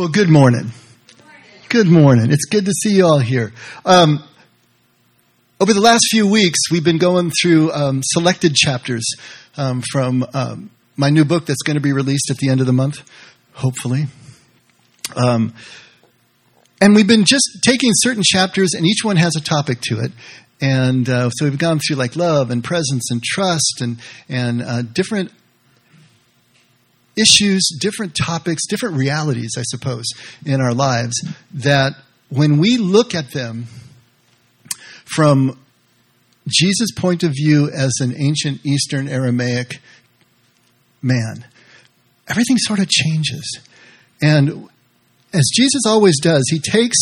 Well, good morning. Good morning. It's good to see you all here. Um, over the last few weeks, we've been going through um, selected chapters um, from um, my new book that's going to be released at the end of the month, hopefully. Um, and we've been just taking certain chapters, and each one has a topic to it. And uh, so we've gone through like love and presence and trust and and uh, different issues, different topics, different realities, I suppose, in our lives that when we look at them from Jesus' point of view as an ancient Eastern Aramaic man, everything sort of changes. And as Jesus always does, he takes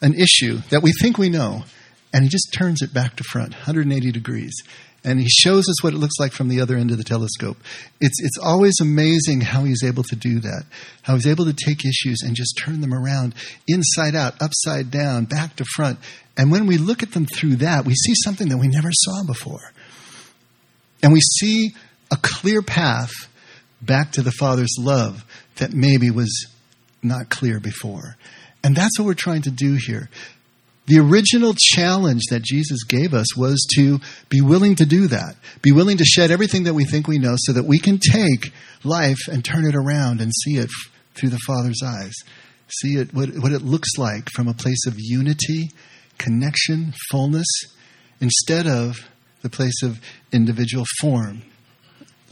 an issue that we think we know and he just turns it back to front, 180 degrees and he shows us what it looks like from the other end of the telescope. It's, it's always amazing how he's able to do that, how he's able to take issues and just turn them around inside out, upside down, back to front. And when we look at them through that, we see something that we never saw before. And we see a clear path back to the Father's love that maybe was not clear before. And that's what we're trying to do here. The original challenge that Jesus gave us was to be willing to do that, be willing to shed everything that we think we know so that we can take life and turn it around and see it through the Father's eyes. See it, what, what it looks like from a place of unity, connection, fullness, instead of the place of individual form,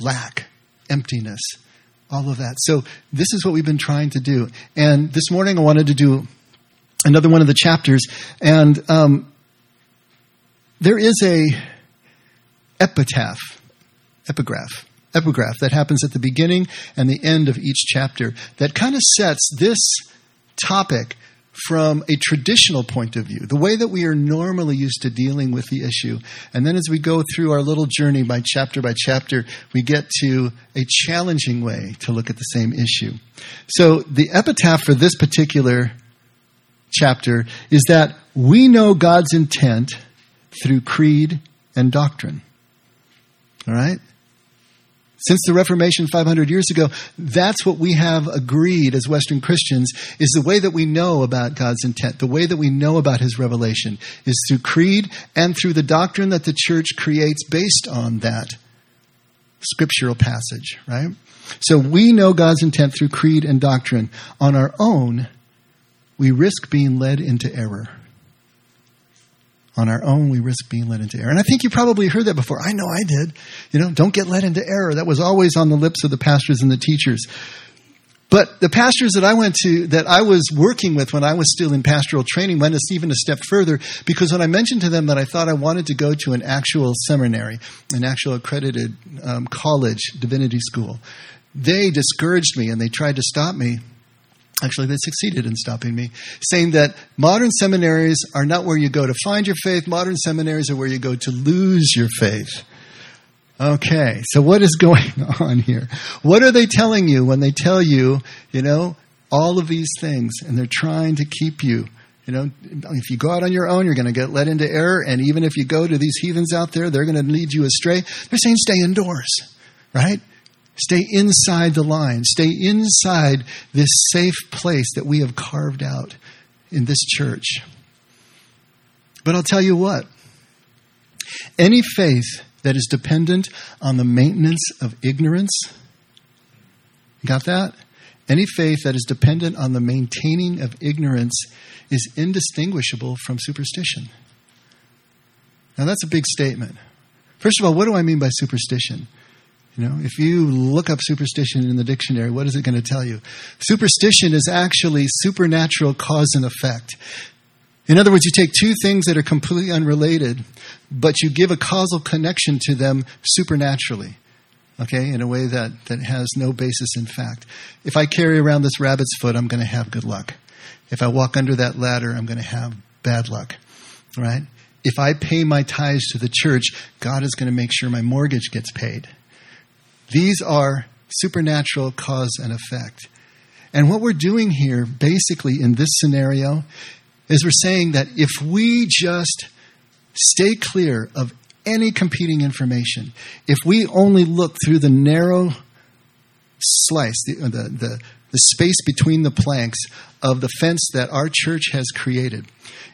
lack, emptiness, all of that. So, this is what we've been trying to do. And this morning I wanted to do another one of the chapters, and um, there is a epitaph, epigraph, epigraph that happens at the beginning and the end of each chapter that kind of sets this topic from a traditional point of view, the way that we are normally used to dealing with the issue. And then as we go through our little journey by chapter by chapter, we get to a challenging way to look at the same issue. So the epitaph for this particular chapter is that we know God's intent through creed and doctrine. All right? Since the Reformation 500 years ago, that's what we have agreed as Western Christians is the way that we know about God's intent, the way that we know about His revelation is through creed and through the doctrine that the church creates based on that scriptural passage, right? So we know God's intent through creed and doctrine. On our own, we risk being led into error. On our own, we risk being led into error. And I think you probably heard that before. I know I did. You know, don't get led into error. That was always on the lips of the pastors and the teachers. But the pastors that I went to, that I was working with when I was still in pastoral training, went us even a step further because when I mentioned to them that I thought I wanted to go to an actual seminary, an actual accredited um, college, divinity school, they discouraged me and they tried to stop me Actually, they succeeded in stopping me, saying that modern seminaries are not where you go to find your faith. Modern seminaries are where you go to lose your faith. Okay, so what is going on here? What are they telling you when they tell you, you know, all of these things and they're trying to keep you, you know, if you go out on your own, you're going to get led into error. And even if you go to these heathens out there, they're going to lead you astray. They're saying stay indoors, right? Stay inside the line. Stay inside this safe place that we have carved out in this church. But I'll tell you what any faith that is dependent on the maintenance of ignorance, got that? Any faith that is dependent on the maintaining of ignorance is indistinguishable from superstition. Now, that's a big statement. First of all, what do I mean by superstition? You know, if you look up superstition in the dictionary, what is it going to tell you? Superstition is actually supernatural cause and effect. In other words, you take two things that are completely unrelated, but you give a causal connection to them supernaturally. Okay, in a way that, that has no basis in fact. If I carry around this rabbit's foot, I'm going to have good luck. If I walk under that ladder, I'm going to have bad luck. Right? If I pay my tithes to the church, God is going to make sure my mortgage gets paid. These are supernatural cause and effect. And what we're doing here, basically, in this scenario, is we're saying that if we just stay clear of any competing information, if we only look through the narrow slice, the, uh, the, the, the space between the planks of the fence that our church has created,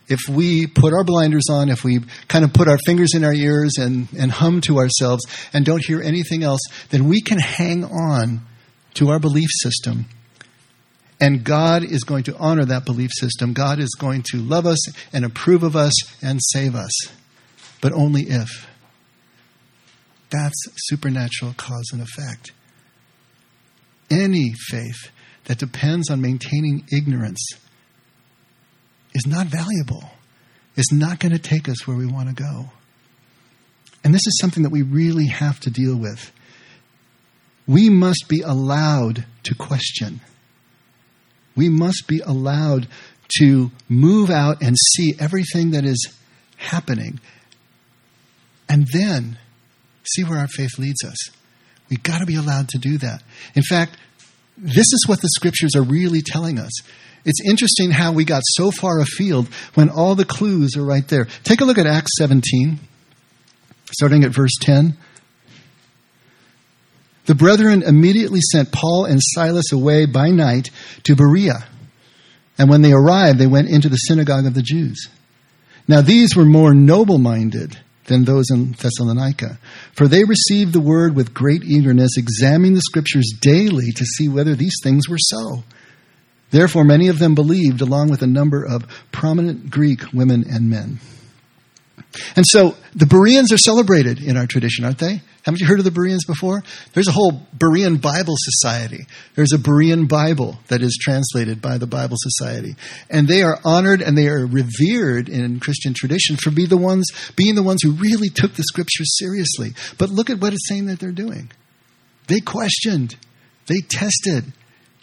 if we put our blinders on, if we kind of put our fingers in our ears and, and hum to ourselves and don't hear anything else, then we can hang on to our belief system. And God is going to honor that belief system. God is going to love us and approve of us and save us. But only if. That's supernatural cause and effect. Any faith that depends on maintaining ignorance is not valuable, is not going to take us where we want to go. And this is something that we really have to deal with. We must be allowed to question. We must be allowed to move out and see everything that is happening and then see where our faith leads us. We've got to be allowed to do that. In fact, this is what the scriptures are really telling us. It's interesting how we got so far afield when all the clues are right there. Take a look at Acts 17, starting at verse 10. The brethren immediately sent Paul and Silas away by night to Berea. And when they arrived, they went into the synagogue of the Jews. Now these were more noble minded than those in Thessalonica. For they received the word with great eagerness, examining the scriptures daily to see whether these things were so. Therefore, many of them believed, along with a number of prominent Greek women and men. And so the Bereans are celebrated in our tradition, aren't they? Haven't you heard of the Bereans before? There's a whole Berean Bible Society. There's a Berean Bible that is translated by the Bible Society. And they are honored and they are revered in Christian tradition for being the ones, being the ones who really took the scriptures seriously. But look at what it's saying that they're doing. They questioned. They tested.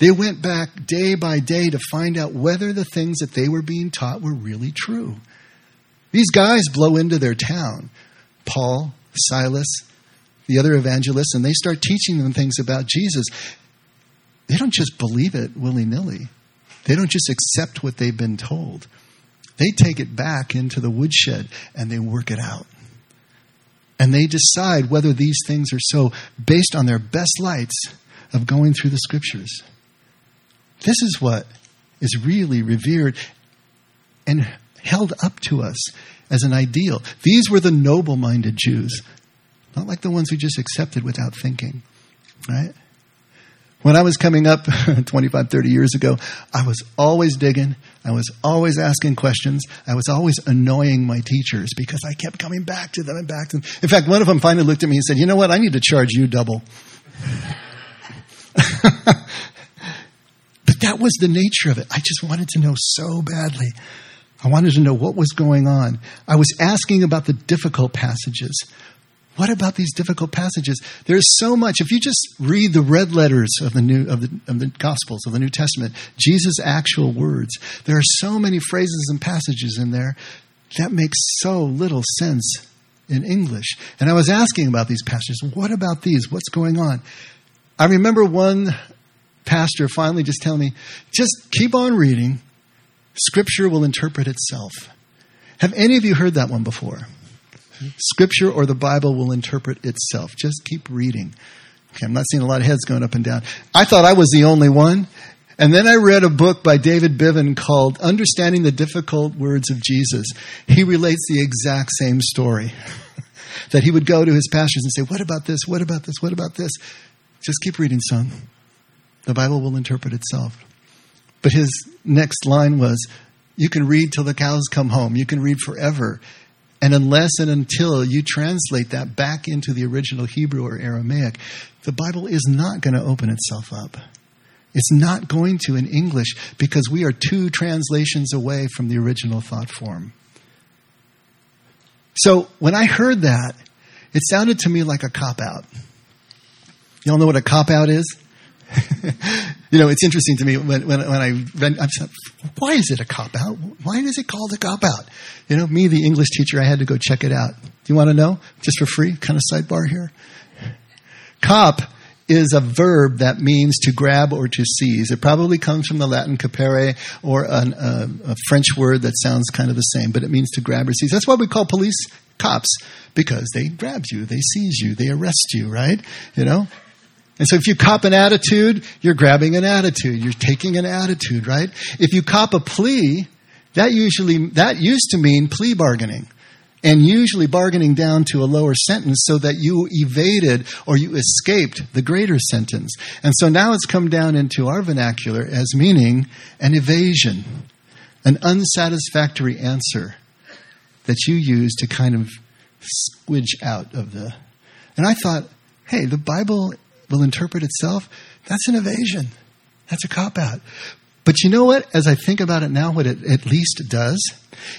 They went back day by day to find out whether the things that they were being taught were really true. These guys blow into their town. Paul, Silas, the other evangelists, and they start teaching them things about Jesus. They don't just believe it willy nilly, they don't just accept what they've been told. They take it back into the woodshed and they work it out. And they decide whether these things are so based on their best lights of going through the scriptures. This is what is really revered and held up to us as an ideal. These were the noble minded Jews not like the ones who just accepted without thinking, right? When I was coming up 25, 30 years ago, I was always digging. I was always asking questions. I was always annoying my teachers because I kept coming back to them and back to them. In fact, one of them finally looked at me and said, You know what? I need to charge you double. that was the nature of it. I just wanted to know so badly. I wanted to know what was going on. I was asking about the difficult passages. What about these difficult passages? There's so much. If you just read the red letters of the new of the, of the Gospels of the New Testament, Jesus' actual words, there are so many phrases and passages in there that make so little sense in English. And I was asking about these passages. What about these? What's going on? I remember one pastor finally just tell me, just keep on reading. Scripture will interpret itself. Have any of you heard that one before? Scripture or the Bible will interpret itself. Just keep reading. Okay, I'm not seeing a lot of heads going up and down. I thought I was the only one. And then I read a book by David Bivin called Understanding the Difficult Words of Jesus. He relates the exact same story. that he would go to his pastors and say, What about this? What about this? What about this? Just keep reading, son. The Bible will interpret itself. But his next line was, You can read till the cows come home. You can read forever. And unless and until you translate that back into the original Hebrew or Aramaic, the Bible is not going to open itself up. It's not going to in English because we are two translations away from the original thought form. So when I heard that, it sounded to me like a cop out. Y'all know what a cop out is? you know, it's interesting to me when, when, when I read, I'm saying, why is it a cop out? Why is it called a cop out? You know, me, the English teacher, I had to go check it out. Do you want to know? Just for free, kind of sidebar here. Cop is a verb that means to grab or to seize. It probably comes from the Latin capere or an, a French word that sounds kind of the same, but it means to grab or seize. That's why we call police cops because they grab you, they seize you, they arrest you, right? You know, And so if you cop an attitude, you're grabbing an attitude. You're taking an attitude, right? If you cop a plea, that usually, that used to mean plea bargaining. And usually bargaining down to a lower sentence so that you evaded or you escaped the greater sentence. And so now it's come down into our vernacular as meaning an evasion, an unsatisfactory answer that you use to kind of squidge out of the. And I thought, hey, the Bible will interpret itself. That's an evasion. That's a cop out. But you know what? As I think about it now, what it at least does,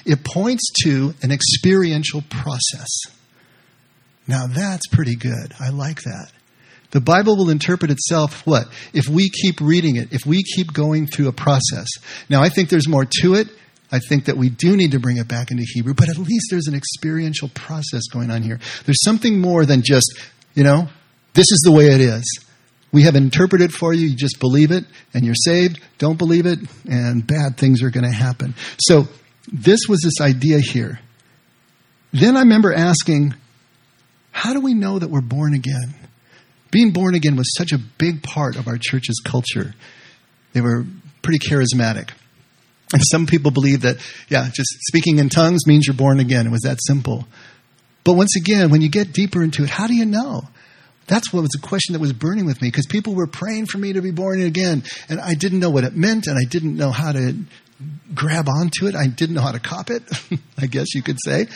it points to an experiential process. Now that's pretty good. I like that. The Bible will interpret itself what? If we keep reading it, if we keep going through a process. Now I think there's more to it. I think that we do need to bring it back into Hebrew, but at least there's an experiential process going on here. There's something more than just, you know, this is the way it is. We have interpreted for you. You just believe it and you're saved. Don't believe it and bad things are going to happen. So this was this idea here. Then I remember asking, how do we know that we're born again? Being born again was such a big part of our church's culture. They were pretty charismatic. And some people believe that, yeah, just speaking in tongues means you're born again. It was that simple. But once again, when you get deeper into it, how do you know? That's what was a question that was burning with me because people were praying for me to be born again. And I didn't know what it meant and I didn't know how to grab onto it. I didn't know how to cop it, I guess you could say.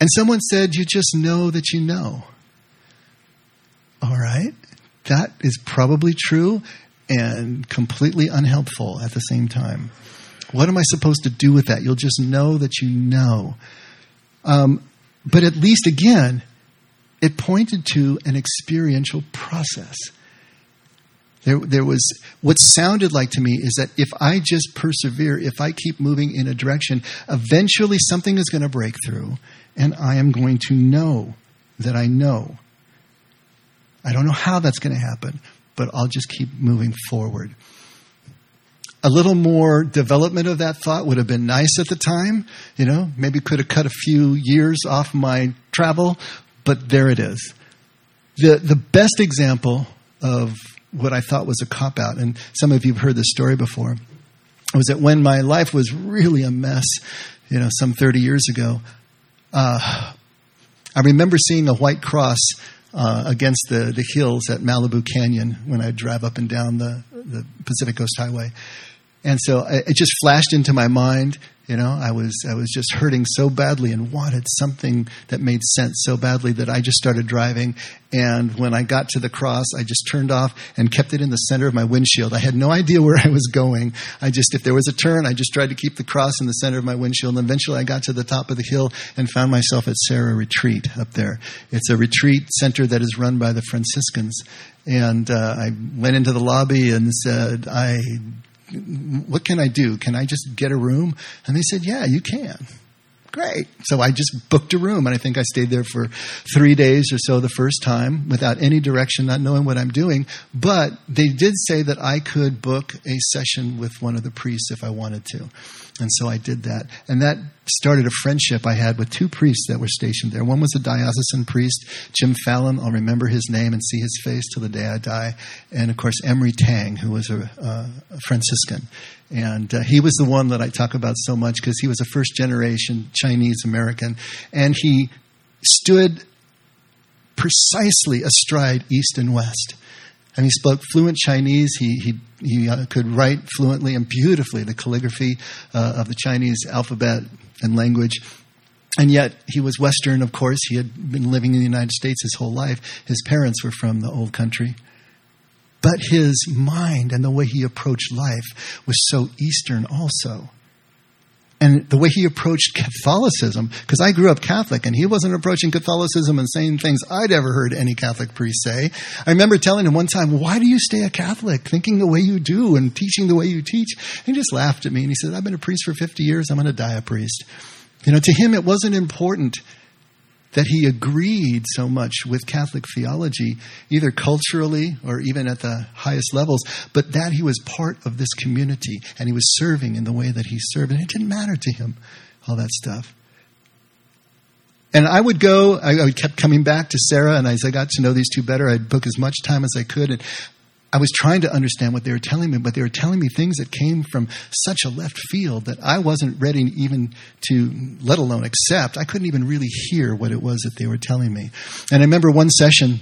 And someone said, You just know that you know. All right. That is probably true and completely unhelpful at the same time. What am I supposed to do with that? You'll just know that you know. Um, but at least, again, it pointed to an experiential process. There, there was what sounded like to me is that if I just persevere, if I keep moving in a direction, eventually something is going to break through, and I am going to know that I know. I don't know how that's going to happen, but I'll just keep moving forward. A little more development of that thought would have been nice at the time. You know, maybe could have cut a few years off my travel, but there it is. The, the best example of what I thought was a cop out, and some of you have heard this story before, was that when my life was really a mess, you know, some 30 years ago, uh, I remember seeing a white cross uh, against the, the hills at Malibu Canyon when I drive up and down the, the Pacific Coast Highway. And so it just flashed into my mind. You know, I was I was just hurting so badly and wanted something that made sense so badly that I just started driving. And when I got to the cross, I just turned off and kept it in the center of my windshield. I had no idea where I was going. I just, if there was a turn, I just tried to keep the cross in the center of my windshield. And eventually, I got to the top of the hill and found myself at Serra Retreat up there. It's a retreat center that is run by the Franciscans. And uh, I went into the lobby and said, I what can I do? Can I just get a room? And they said, yeah, you can. Great. So I just booked a room, and I think I stayed there for three days or so the first time without any direction, not knowing what I'm doing. But they did say that I could book a session with one of the priests if I wanted to. And so I did that. And that started a friendship I had with two priests that were stationed there. One was a diocesan priest, Jim Fallon. I'll remember his name and see his face till the day I die. And of course, Emery Tang, who was a, a Franciscan. And uh, he was the one that I talk about so much because he was a first generation Chinese American. And he stood precisely astride East and West. And he spoke fluent Chinese. He, he, he uh, could write fluently and beautifully the calligraphy uh, of the Chinese alphabet and language. And yet, he was Western, of course. He had been living in the United States his whole life. His parents were from the old country. But his mind and the way he approached life was so Eastern also. And the way he approached Catholicism, because I grew up Catholic and he wasn't approaching Catholicism and saying things I'd ever heard any Catholic priest say. I remember telling him one time, Why do you stay a Catholic, thinking the way you do and teaching the way you teach? And he just laughed at me and he said, I've been a priest for 50 years, I'm going to die a priest. You know, to him, it wasn't important that he agreed so much with Catholic theology, either culturally or even at the highest levels, but that he was part of this community and he was serving in the way that he served. And it didn't matter to him, all that stuff. And I would go, I, I kept coming back to Serra, and as I got to know these two better, I'd book as much time as I could. And I was trying to understand what they were telling me, but they were telling me things that came from such a left field that I wasn't ready even to, let alone accept. I couldn't even really hear what it was that they were telling me. And I remember one session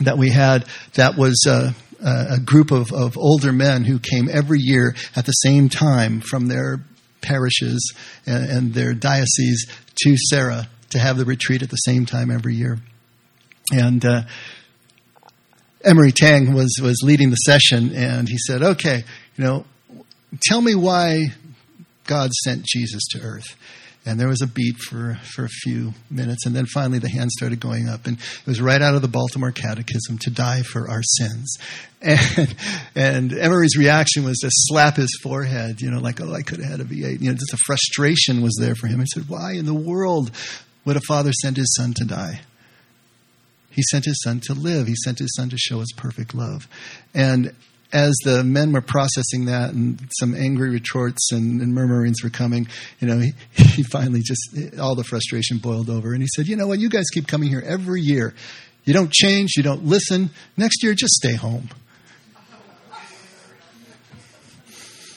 that we had that was uh, a group of, of older men who came every year at the same time from their parishes and, and their dioceses to Serra to have the retreat at the same time every year. And uh, Emery Tang was was leading the session, and he said, "Okay, you know, tell me why God sent Jesus to Earth." And there was a beat for, for a few minutes, and then finally the hand started going up, and it was right out of the Baltimore Catechism to die for our sins. And, and Emery's reaction was to slap his forehead, you know, like, oh, I could have had a V8. You know, just a frustration was there for him. He said, Why in the world would a father send his son to die? He sent his son to live. He sent his son to show his perfect love. And as the men were processing that and some angry retorts and, and murmurings were coming, you know, he, he, finally just, all the frustration boiled over. And he said, You know what? You guys keep coming here every year. You don't change, you don't listen. Next year, just stay home.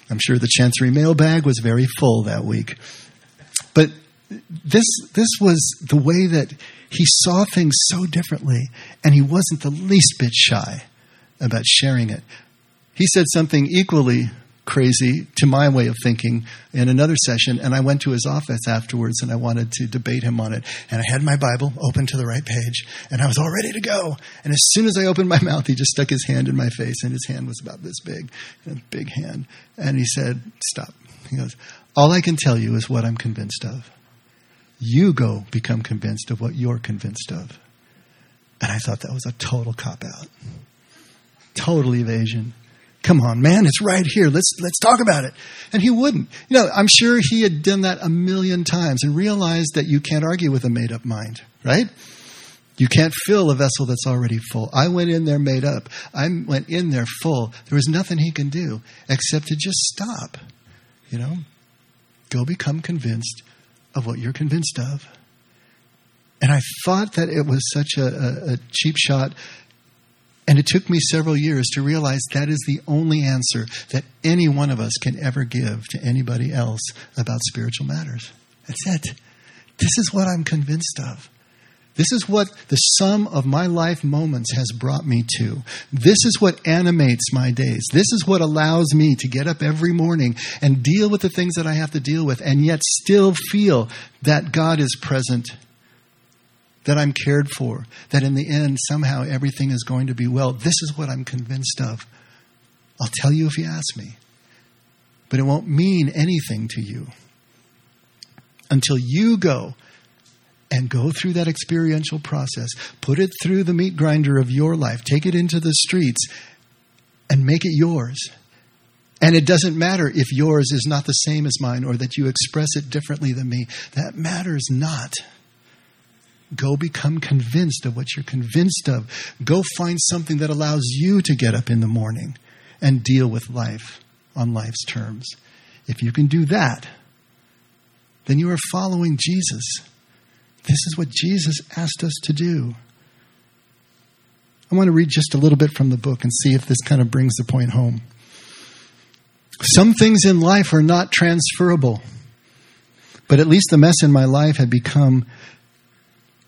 I'm sure the Chancery mailbag was very full that week. But this, this was the way that he saw things so differently, and he wasn't the least bit shy about sharing it. He said something equally crazy to my way of thinking in another session, and I went to his office afterwards and I wanted to debate him on it. And I had my Bible open to the right page, and I was all ready to go. And as soon as I opened my mouth, he just stuck his hand in my face, and his hand was about this big, a big hand. And he said, Stop. He goes, All I can tell you is what I'm convinced of. You go become convinced of what you're convinced of. And I thought that was a total cop out. Total evasion. Come on, man, it's right here. Let's let's talk about it. And he wouldn't. You know, I'm sure he had done that a million times and realized that you can't argue with a made up mind, right? You can't fill a vessel that's already full. I went in there made up. I went in there full. There was nothing he can do except to just stop. You know, go become convinced of what you're convinced of. And I thought that it was such a, a, a cheap shot. And it took me several years to realize that is the only answer that any one of us can ever give to anybody else about spiritual matters. That's it. This is what I'm convinced of. This is what the sum of my life moments has brought me to. This is what animates my days. This is what allows me to get up every morning and deal with the things that I have to deal with and yet still feel that God is present, that I'm cared for, that in the end somehow everything is going to be well. This is what I'm convinced of. I'll tell you if you ask me, but it won't mean anything to you until you go and go through that experiential process. Put it through the meat grinder of your life. Take it into the streets and make it yours. And it doesn't matter if yours is not the same as mine or that you express it differently than me. That matters not. Go become convinced of what you're convinced of. Go find something that allows you to get up in the morning and deal with life on life's terms. If you can do that, then you are following Jesus. This is what Jesus asked us to do. I want to read just a little bit from the book and see if this kind of brings the point home. Some things in life are not transferable, but at least the mess in my life had become,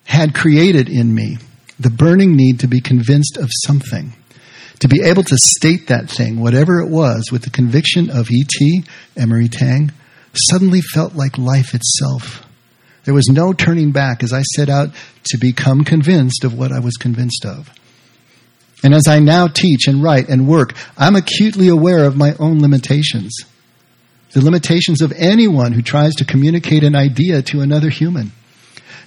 had created in me the burning need to be convinced of something. To be able to state that thing, whatever it was, with the conviction of E.T., Emery Tang, suddenly felt like life itself. There was no turning back as I set out to become convinced of what I was convinced of. And as I now teach and write and work, I'm acutely aware of my own limitations. The limitations of anyone who tries to communicate an idea to another human.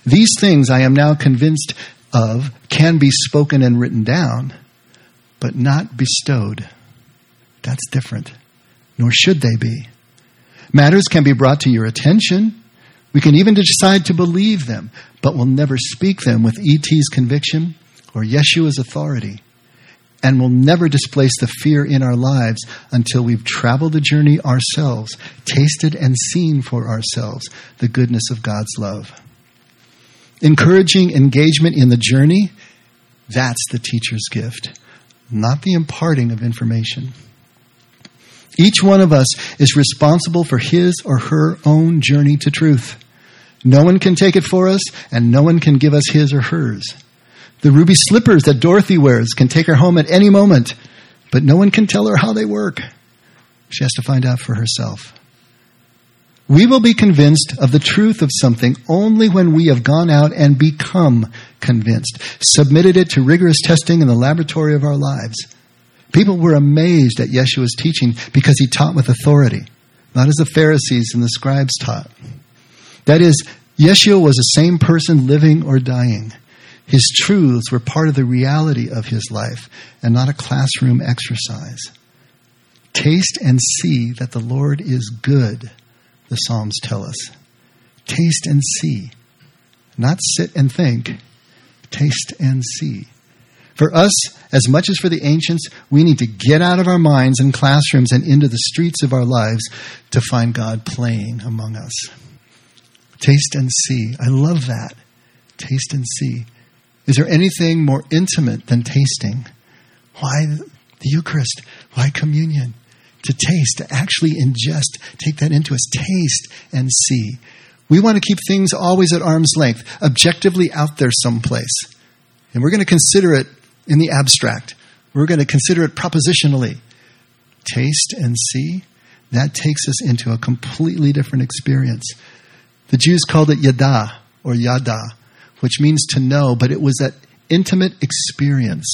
These things I am now convinced of can be spoken and written down, but not bestowed. That's different. Nor should they be. Matters can be brought to your attention we can even decide to believe them, but we'll never speak them with E.T.'s conviction or Yeshua's authority. And we'll never displace the fear in our lives until we've traveled the journey ourselves, tasted and seen for ourselves the goodness of God's love. encouraging engagement in the journey, that's the teacher's gift, not the imparting of information. Each one of us is responsible for his or her own journey to truth. No one can take it for us, and no one can give us his or hers. The ruby slippers that Dorothy wears can take her home at any moment, but no one can tell her how they work. She has to find out for herself. We will be convinced of the truth of something only when we have gone out and become convinced, submitted it to rigorous testing in the laboratory of our lives. People were amazed at Yeshua's teaching because he taught with authority, not as the Pharisees and the scribes taught. That is, Yeshua was the same person living or dying. His truths were part of the reality of his life and not a classroom exercise. Taste and see that the Lord is good the Psalms tell us. Taste and see. Not sit and think. Taste and see. For us, as much as for the ancients, we need to get out of our minds and classrooms and into the streets of our lives to find God playing among us. Taste and see. I love that. Taste and see. Is there anything more intimate than tasting? Why the Eucharist? Why communion? to taste, to actually ingest, take that into us, taste and see. We want to keep things always at arm's length, objectively out there someplace. And we're going to consider it in the abstract. We're going to consider it propositionally. Taste and see, that takes us into a completely different experience. The Jews called it yada or yada, which means to know, but it was that intimate experience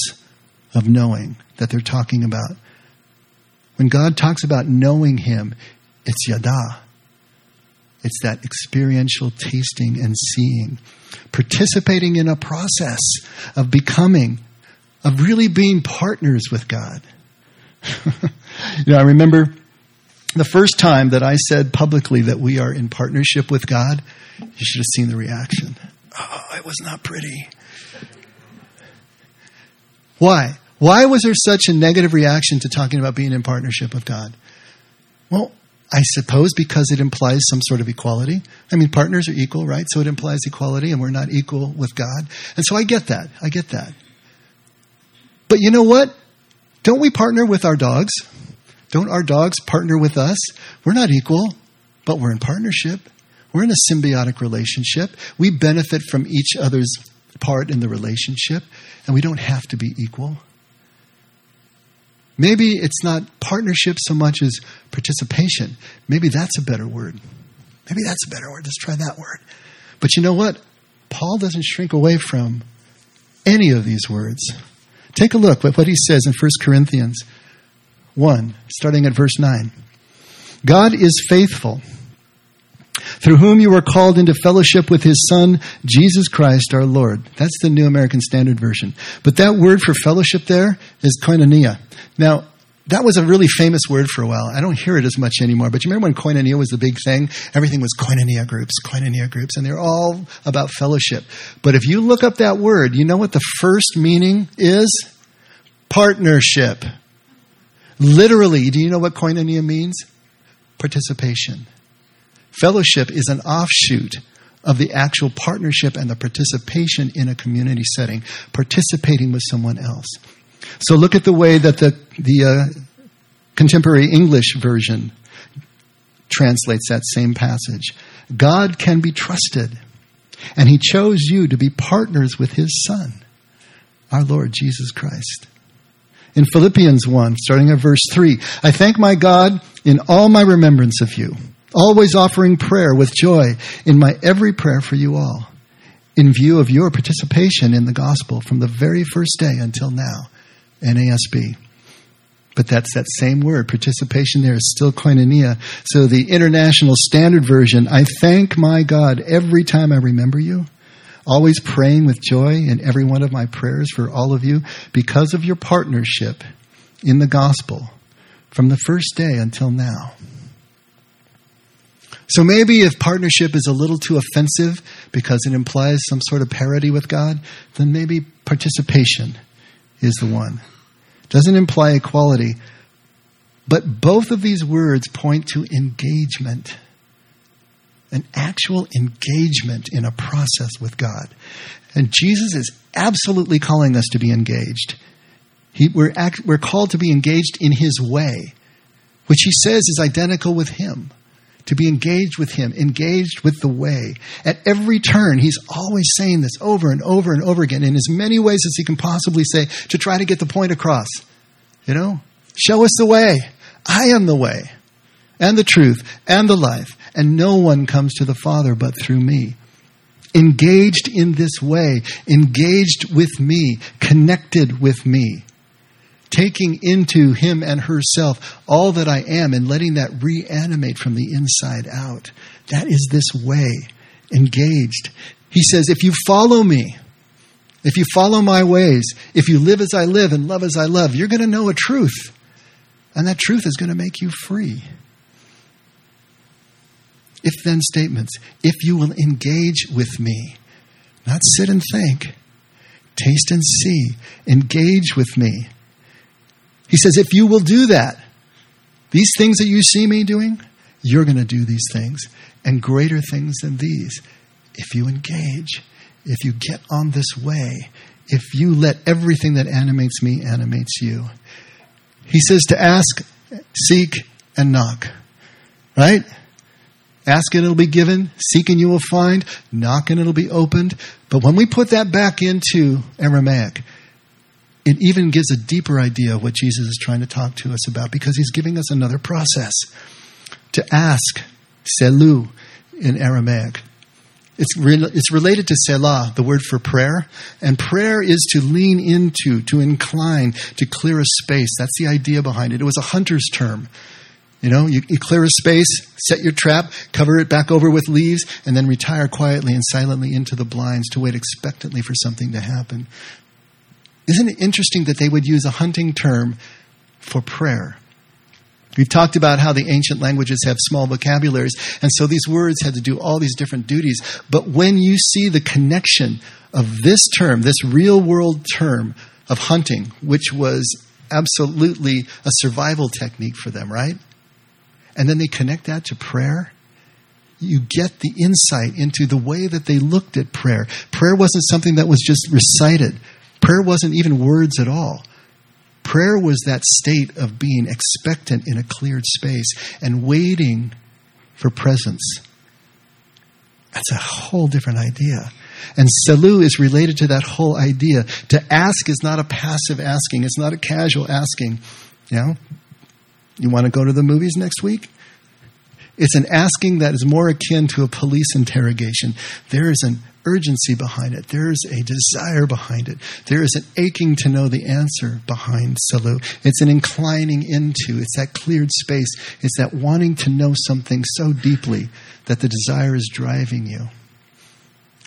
of knowing that they're talking about. When God talks about knowing Him, it's yada. It's that experiential tasting and seeing, participating in a process of becoming, of really being partners with God. you know, I remember the first time that I said publicly that we are in partnership with God, you should have seen the reaction. Oh, it was not pretty. Why? Why was there such a negative reaction to talking about being in partnership with God? Well, I suppose because it implies some sort of equality. I mean, partners are equal, right? So it implies equality, and we're not equal with God. And so I get that. I get that. But you know what? Don't we partner with our dogs? Don't our dogs partner with us? We're not equal, but we're in partnership. We're in a symbiotic relationship. We benefit from each other's part in the relationship, and we don't have to be equal. Maybe it's not partnership so much as participation. Maybe that's a better word. Maybe that's a better word. Let's try that word. But you know what? Paul doesn't shrink away from any of these words. Take a look at what he says in 1 Corinthians 1, starting at verse 9. God is faithful, through whom you were called into fellowship with his Son, Jesus Christ our Lord. That's the New American Standard Version. But that word for fellowship there is koinonia. Now, that was a really famous word for a while. I don't hear it as much anymore. But you remember when koinonia was the big thing? Everything was koinonia groups, koinonia groups, and they're all about fellowship. But if you look up that word, you know what the first meaning is? Partnership. Literally, do you know what koinonia means? Participation. Fellowship is an offshoot of the actual partnership and the participation in a community setting, participating with someone else. So look at the way that the, the uh, contemporary English version translates that same passage. God can be trusted, and He chose you to be partners with His Son, our Lord Jesus Christ. In Philippians 1, starting at verse 3, I thank my God in all my remembrance of you, always offering prayer with joy in my every prayer for you all, in view of your participation in the gospel from the very first day until now NASB. But that's that same word. Participation there is still koinonia. So the International Standard Version, I thank my God every time I remember you. Always praying with joy in every one of my prayers for all of you because of your partnership in the gospel from the first day until now. So maybe if partnership is a little too offensive because it implies some sort of parity with God, then maybe participation is the one. Doesn't imply equality. But both of these words point to engagement. An actual engagement in a process with God. And Jesus is absolutely calling us to be engaged. He, we're, act, we're called to be engaged in His way, which He says is identical with Him. To be engaged with Him, engaged with the way. At every turn, He's always saying this over and over and over again in as many ways as He can possibly say to try to get the point across. You know? Show us the way. I am the way and the truth and the life, and no one comes to the Father but through me. Engaged in this way, engaged with me, connected with me, taking into him and herself all that I am and letting that reanimate from the inside out. That is this way, engaged. He says, if you follow me, if you follow my ways, if you live as I live and love as I love, you're going to know a truth. And that truth is going to make you free if then statements. If you will engage with me, not sit and think, taste and see, engage with me. He says, if you will do that, these things that you see me doing, you're going to do these things and greater things than these. If you engage, if you get on this way, if you let everything that animates me animates you. He says to ask, seek, and knock. Right? Ask and it'll be given. Seek and you will find. Knock and it'll be opened. But when we put that back into Aramaic, it even gives a deeper idea of what Jesus is trying to talk to us about because he's giving us another process. To ask, selu in Aramaic. It's, re- it's related to selah, the word for prayer. And prayer is to lean into, to incline, to clear a space. That's the idea behind it. It was a hunter's term. You know, you, you, clear a space, set your trap, cover it back over with leaves, and then retire quietly and silently into the blinds to wait expectantly for something to happen. Isn't it interesting that they would use a hunting term for prayer? We've talked about how the ancient languages have small vocabularies, and so these words had to do all these different duties. But when you see the connection of this term, this real world term of hunting, which was absolutely a survival technique for them, right? And then they connect that to prayer, you get the insight into the way that they looked at prayer. Prayer wasn't something that was just recited, prayer wasn't even words at all. Prayer was that state of being expectant in a cleared space and waiting for presence. That's a whole different idea. And salu is related to that whole idea. To ask is not a passive asking, it's not a casual asking. You know, you want to go to the movies next week? It's an asking that is more akin to a police interrogation. There is an urgency behind it. There is a desire behind it. There is an aching to know the answer behind Salu. It's an inclining into. It's that cleared space. It's that wanting to know something so deeply that the desire is driving you.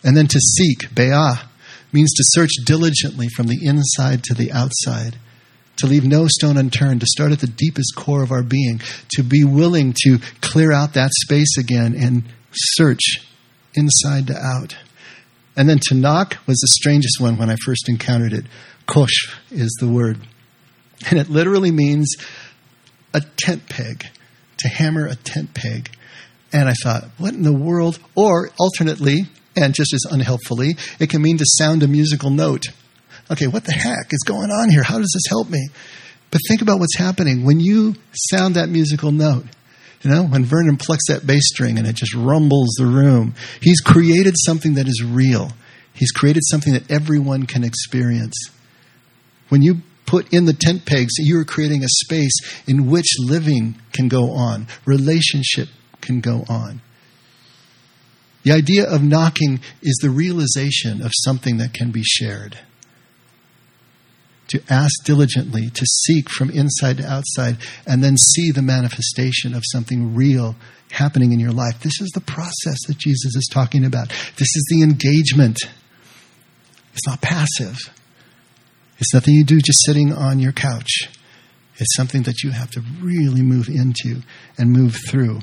And then to seek, be'ah, means to search diligently from the inside to the outside to leave no stone unturned, to start at the deepest core of our being, to be willing to clear out that space again and search inside to out. And then to knock was the strangest one when I first encountered it. Kosh is the word. And it literally means a tent peg, to hammer a tent peg. And I thought, what in the world? Or alternately, and just as unhelpfully, it can mean to sound a musical note okay, what the heck is going on here? How does this help me? But think about what's happening when you sound that musical note. You know, when Vernon plucks that bass string and it just rumbles the room, he's created something that is real. He's created something that everyone can experience. When you put in the tent pegs, you are creating a space in which living can go on, relationship can go on. The idea of knocking is the realization of something that can be shared to ask diligently, to seek from inside to outside, and then see the manifestation of something real happening in your life. This is the process that Jesus is talking about. This is the engagement. It's not passive, it's nothing you do just sitting on your couch. It's something that you have to really move into and move through.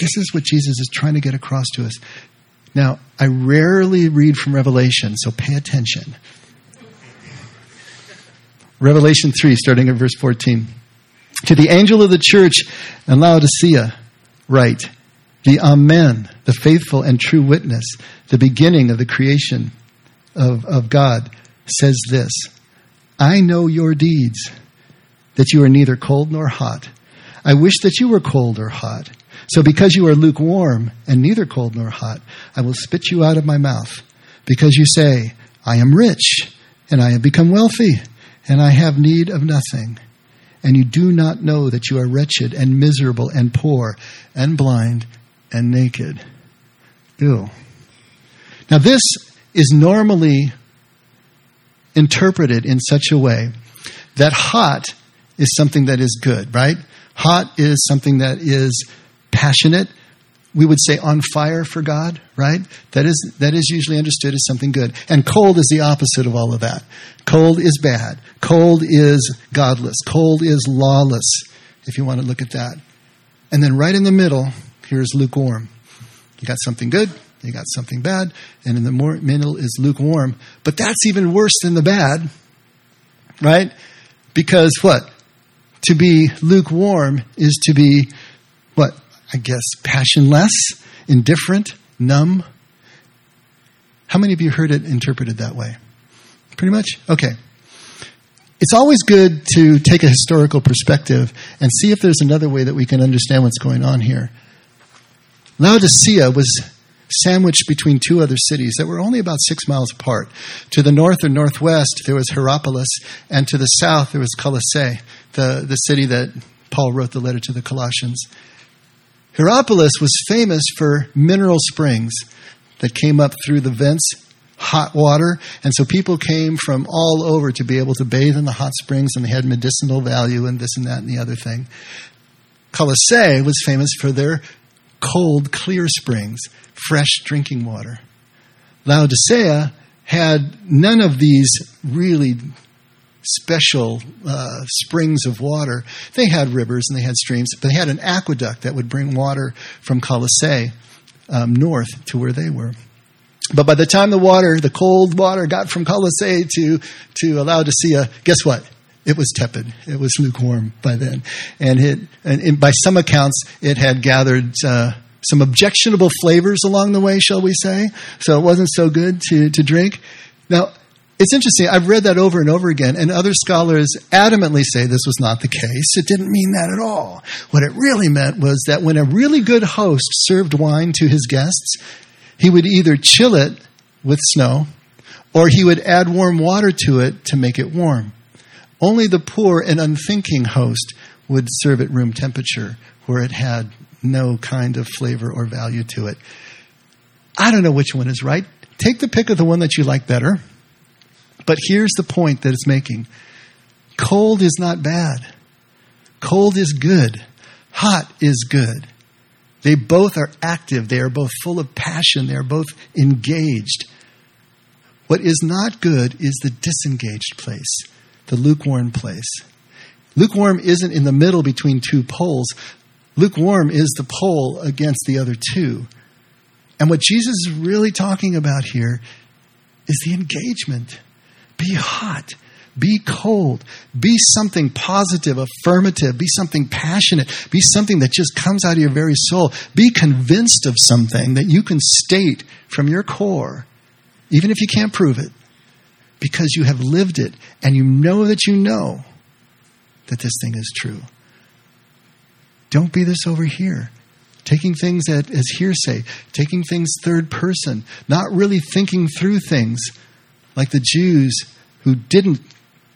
This is what Jesus is trying to get across to us. Now, I rarely read from Revelation, so pay attention. Revelation 3, starting at verse 14. To the angel of the church in Laodicea, write the Amen, the faithful and true witness, the beginning of the creation of, of God, says this I know your deeds, that you are neither cold nor hot. I wish that you were cold or hot. So because you are lukewarm and neither cold nor hot, I will spit you out of my mouth. Because you say, I am rich, and I have become wealthy, and I have need of nothing. And you do not know that you are wretched and miserable and poor and blind and naked. Ew. Now, this is normally interpreted in such a way that hot is something that is good, right? Hot is something that is passionate. We would say on fire for God, right? That is, that is usually understood as something good. And cold is the opposite of all of that. Cold is bad. Cold is godless. Cold is lawless, if you want to look at that. And then right in the middle, here's lukewarm. You got something good, you got something bad, and in the middle is lukewarm. But that's even worse than the bad, right? Because what? To be lukewarm is to be? I guess passionless, indifferent, numb. How many of you heard it interpreted that way? Pretty much? Okay. It's always good to take a historical perspective and see if there's another way that we can understand what's going on here. Laodicea was sandwiched between two other cities that were only about six miles apart. To the north or northwest, there was Hierapolis, and to the south, there was Colossae, the, the city that Paul wrote the letter to the Colossians. Hierapolis was famous for mineral springs that came up through the vents, hot water, and so people came from all over to be able to bathe in the hot springs, and they had medicinal value and this and that and the other thing. Colossae was famous for their cold, clear springs, fresh drinking water. Laodicea had none of these really special uh, springs of water. They had rivers and they had streams, but they had an aqueduct that would bring water from Colossae um, north to where they were. But by the time the water, the cold water, got from Colossae to, to Laodicea, guess what? It was tepid. It was lukewarm by then, and it and, by some accounts it had gathered uh, some objectionable flavors along the way, shall we say? So it wasn't so good to to drink. Now it's interesting. I've read that over and over again, and other scholars adamantly say this was not the case. It didn't mean that at all. What it really meant was that when a really good host served wine to his guests, he would either chill it with snow or he would add warm water to it to make it warm. Only the poor and unthinking host would serve at room temperature, where it had no kind of flavor or value to it. I don't know which one is right. Take the pick of the one that you like better. But here's the point that it's making cold is not bad, cold is good, hot is good. They both are active, they are both full of passion, they are both engaged. What is not good is the disengaged place the lukewarm place. Lukewarm isn't in the middle between two poles. Lukewarm is the pole against the other two. And what Jesus is really talking about here is the engagement. Be hot. Be cold. Be something positive, affirmative. Be something passionate. Be something that just comes out of your very soul. Be convinced of something that you can state from your core, even if you can't prove it because you have lived it and you know that you know that this thing is true. Don't be this over here. Taking things as hearsay, taking things third person, not really thinking through things like the Jews who didn't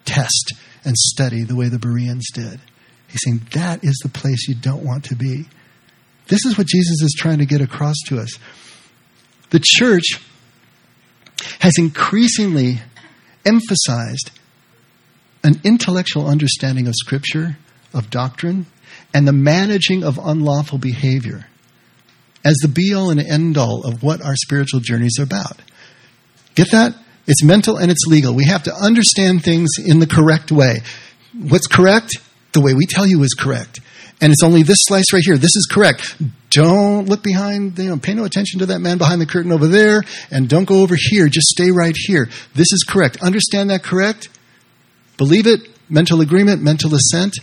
test and study the way the Bereans did. He's saying that is the place you don't want to be. This is what Jesus is trying to get across to us. The church has increasingly emphasized an intellectual understanding of Scripture, of doctrine, and the managing of unlawful behavior as the be all and end all of what our spiritual journeys are about. Get that? It's mental and it's legal. We have to understand things in the correct way. What's correct? The way we tell you is correct. And it's only this slice right here. This is correct. Don't look behind, you know, pay no attention to that man behind the curtain over there, and don't go over here. Just stay right here. This is correct. Understand that correct? Believe it, mental agreement, mental assent,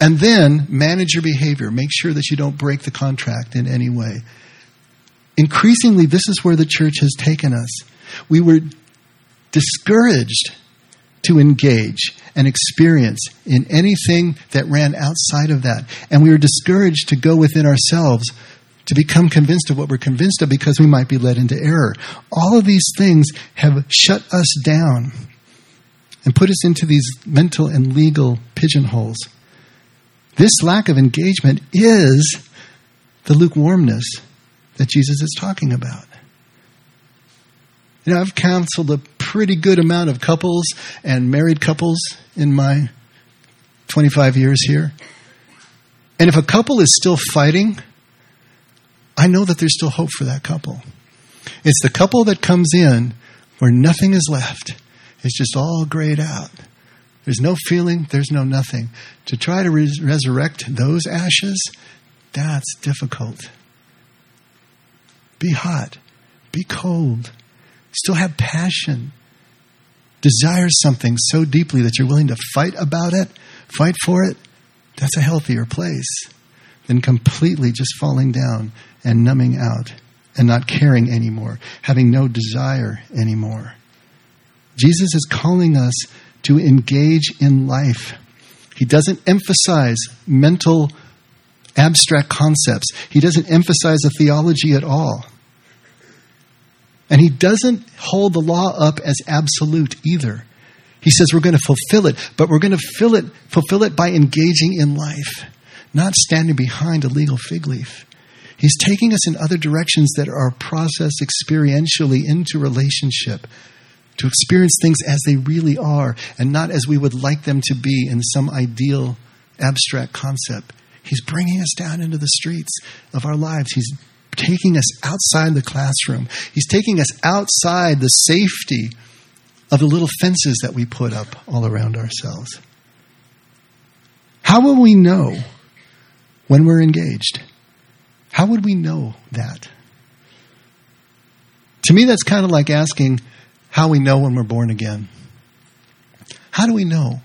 And then manage your behavior. Make sure that you don't break the contract in any way. Increasingly, this is where the church has taken us. We were discouraged to engage and experience in anything that ran outside of that. And we were discouraged to go within ourselves to become convinced of what we're convinced of because we might be led into error. All of these things have shut us down and put us into these mental and legal pigeonholes. This lack of engagement is the lukewarmness that Jesus is talking about. You know, I've counseled a pretty good amount of couples and married couples in my 25 years here. And if a couple is still fighting, I know that there's still hope for that couple. It's the couple that comes in where nothing is left. It's just all grayed out. There's no feeling, there's no nothing. To try to res- resurrect those ashes, that's difficult. Be hot, be cold, still have passion, desire something so deeply that you're willing to fight about it, fight for it. That's a healthier place than completely just falling down and numbing out and not caring anymore, having no desire anymore. Jesus is calling us to engage in life. He doesn't emphasize mental abstract concepts. He doesn't emphasize a theology at all. And he doesn't hold the law up as absolute either. He says we're going to fulfill it, but we're going to fill it, fulfill it by engaging in life, not standing behind a legal fig leaf. He's taking us in other directions that are processed experientially into relationship to experience things as they really are and not as we would like them to be in some ideal abstract concept. He's bringing us down into the streets of our lives. He's taking us outside the classroom. He's taking us outside the safety of the little fences that we put up all around ourselves. How will we know when we're engaged? How would we know that? To me, that's kind of like asking, how we know when we're born again. How do we know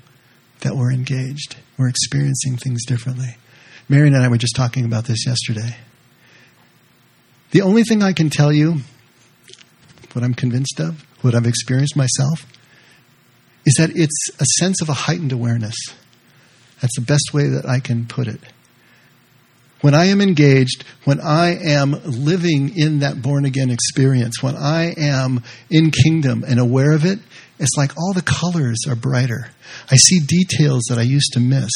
that we're engaged? We're experiencing things differently. Marion and I were just talking about this yesterday. The only thing I can tell you, what I'm convinced of, what I've experienced myself, is that it's a sense of a heightened awareness. That's the best way that I can put it when I am engaged, when I am living in that born again experience, when I am in kingdom and aware of it, it's like all the colors are brighter. I see details that I used to miss.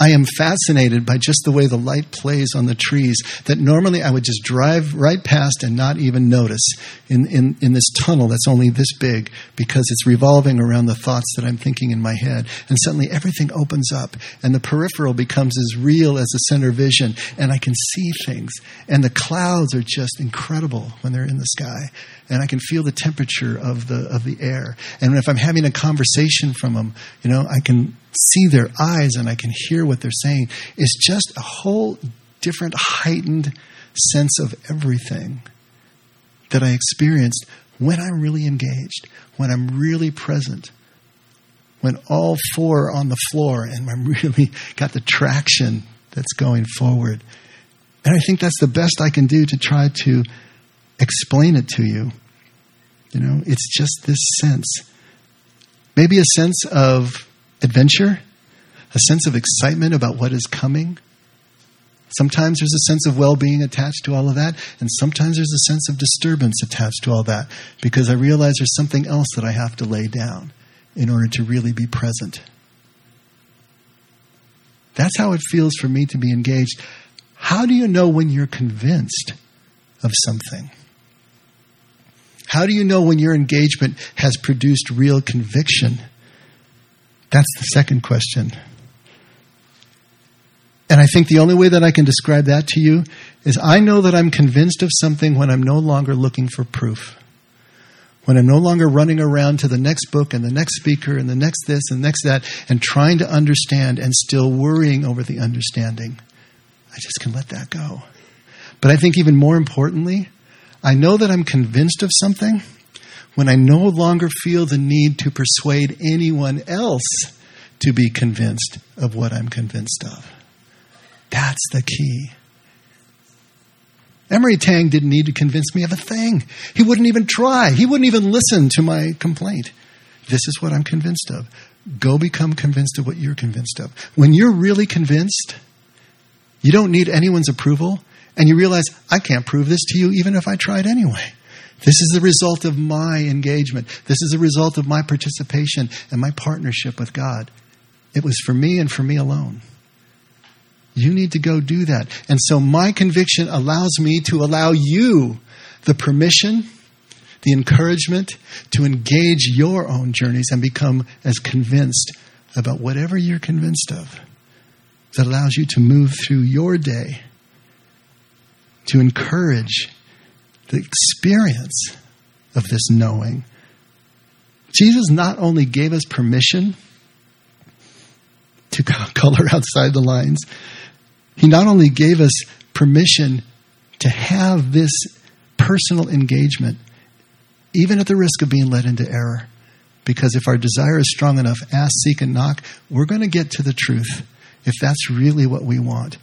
I am fascinated by just the way the light plays on the trees that normally I would just drive right past and not even notice in, in, in this tunnel that's only this big because it's revolving around the thoughts that I'm thinking in my head. And suddenly everything opens up and the peripheral becomes as real as the center vision and I can see things. And the clouds are just incredible when they're in the sky and I can feel the temperature of the of the air. And if I'm having a conversation from them, you know, I can see their eyes and I can hear what they're saying. It's just a whole different heightened sense of everything that I experienced when I'm really engaged, when I'm really present, when all four are on the floor and I'm really got the traction that's going forward. And I think that's the best I can do to try to explain it to you. You know, it's just this sense. Maybe a sense of adventure, a sense of excitement about what is coming. Sometimes there's a sense of well being attached to all of that, and sometimes there's a sense of disturbance attached to all that because I realize there's something else that I have to lay down in order to really be present. That's how it feels for me to be engaged. How do you know when you're convinced of something? How do you know when your engagement has produced real conviction? That's the second question. And I think the only way that I can describe that to you is I know that I'm convinced of something when I'm no longer looking for proof. When I'm no longer running around to the next book and the next speaker and the next this and the next that and trying to understand and still worrying over the understanding. I just can let that go. But I think even more importantly, I know that I'm convinced of something when I no longer feel the need to persuade anyone else to be convinced of what I'm convinced of. That's the key. Emery Tang didn't need to convince me of a thing. He wouldn't even try. He wouldn't even listen to my complaint. This is what I'm convinced of. Go become convinced of what you're convinced of. When you're really convinced, you don't need anyone's approval, and you realize, I can't prove this to you even if I tried anyway. This is the result of my engagement. This is the result of my participation and my partnership with God. It was for me and for me alone. You need to go do that. And so my conviction allows me to allow you the permission, the encouragement to engage your own journeys and become as convinced about whatever you're convinced of. That allows you to move through your day to encourage the experience of this knowing. Jesus not only gave us permission to color outside the lines, he not only gave us permission to have this personal engagement, even at the risk of being led into error. Because if our desire is strong enough, ask, seek, and knock, we're going to get to the truth if that's really what we want.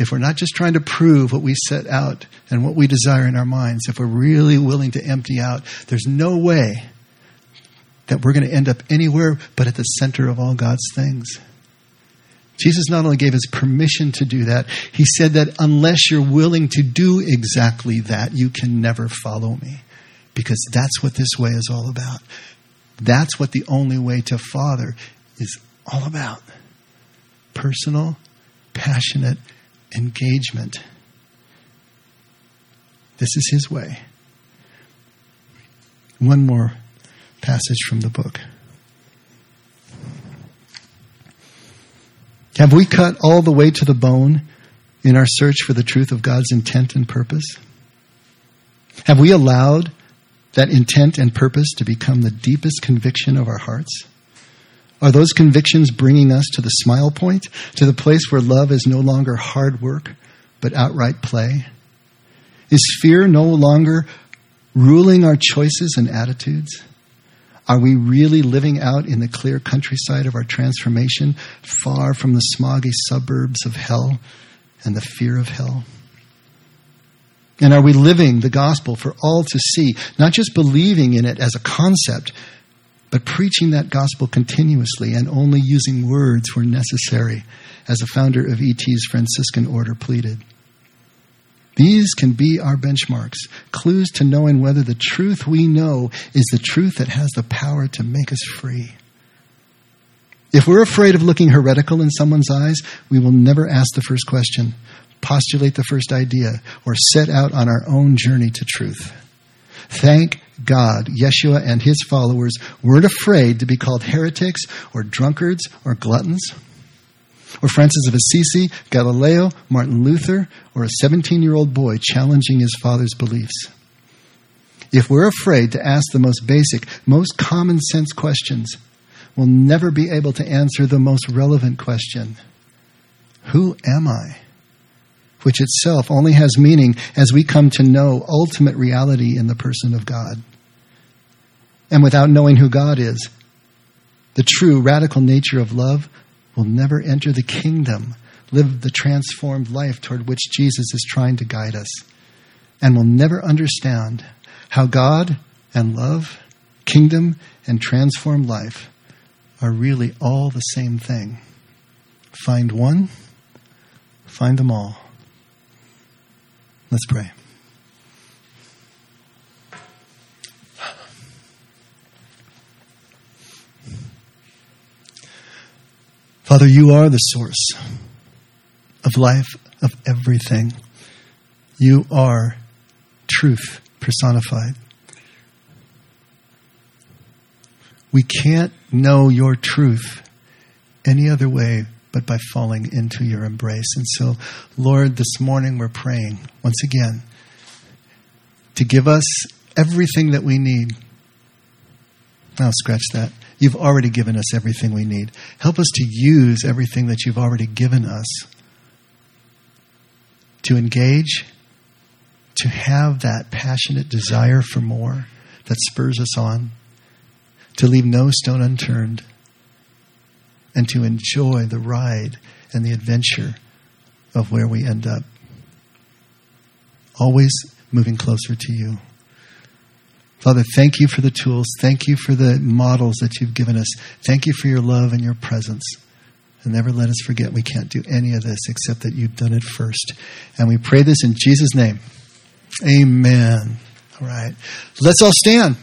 If we're not just trying to prove what we set out and what we desire in our minds, if we're really willing to empty out, there's no way that we're going to end up anywhere but at the center of all God's things. Jesus not only gave us permission to do that, he said that unless you're willing to do exactly that, you can never follow me. Because that's what this way is all about. That's what the only way to Father is all about personal, passionate engagement. This is his way. One more passage from the book. Have we cut all the way to the bone in our search for the truth of God's intent and purpose? Have we allowed that intent and purpose to become the deepest conviction of our hearts? Are those convictions bringing us to the smile point, to the place where love is no longer hard work, but outright play? Is fear no longer ruling our choices and attitudes? Are we really living out in the clear countryside of our transformation, far from the smoggy suburbs of hell and the fear of hell? And are we living the gospel for all to see, not just believing in it as a concept, but preaching that gospel continuously and only using words where necessary, as the founder of ET's Franciscan order pleaded? These can be our benchmarks, clues to knowing whether the truth we know is the truth that has the power to make us free. If we're afraid of looking heretical in someone's eyes, we will never ask the first question, postulate the first idea, or set out on our own journey to truth. Thank God, Yeshua and his followers weren't afraid to be called heretics or drunkards or gluttons or Francis of Assisi, Galileo, Martin Luther, or a 17 year old boy challenging his father's beliefs. If we're afraid to ask the most basic, most common sense questions, we'll never be able to answer the most relevant question Who am I? Which itself only has meaning as we come to know ultimate reality in the person of God. And without knowing who God is, the true radical nature of love, will never enter the kingdom, live the transformed life toward which Jesus is trying to guide us, and will never understand how God and love, kingdom, and transformed life are really all the same thing. Find one, find them all. Let's pray. Father, you are the source of life, of everything. You are truth personified. We can't know your truth any other way but by falling into your embrace. And so, Lord, this morning we're praying once again to give us everything that we need. I'll scratch that. You've already given us everything we need. Help us to use everything that you've already given us to engage, to have that passionate desire for more that spurs us on, to leave no stone unturned, and to enjoy the ride and the adventure of where we end up. Always moving closer to you. Father, thank you for the tools. Thank you for the models that you've given us. Thank you for your love and your presence. And never let us forget we can't do any of this except that you've done it first. And we pray this in Jesus' name. Amen. All right. Let's all stand.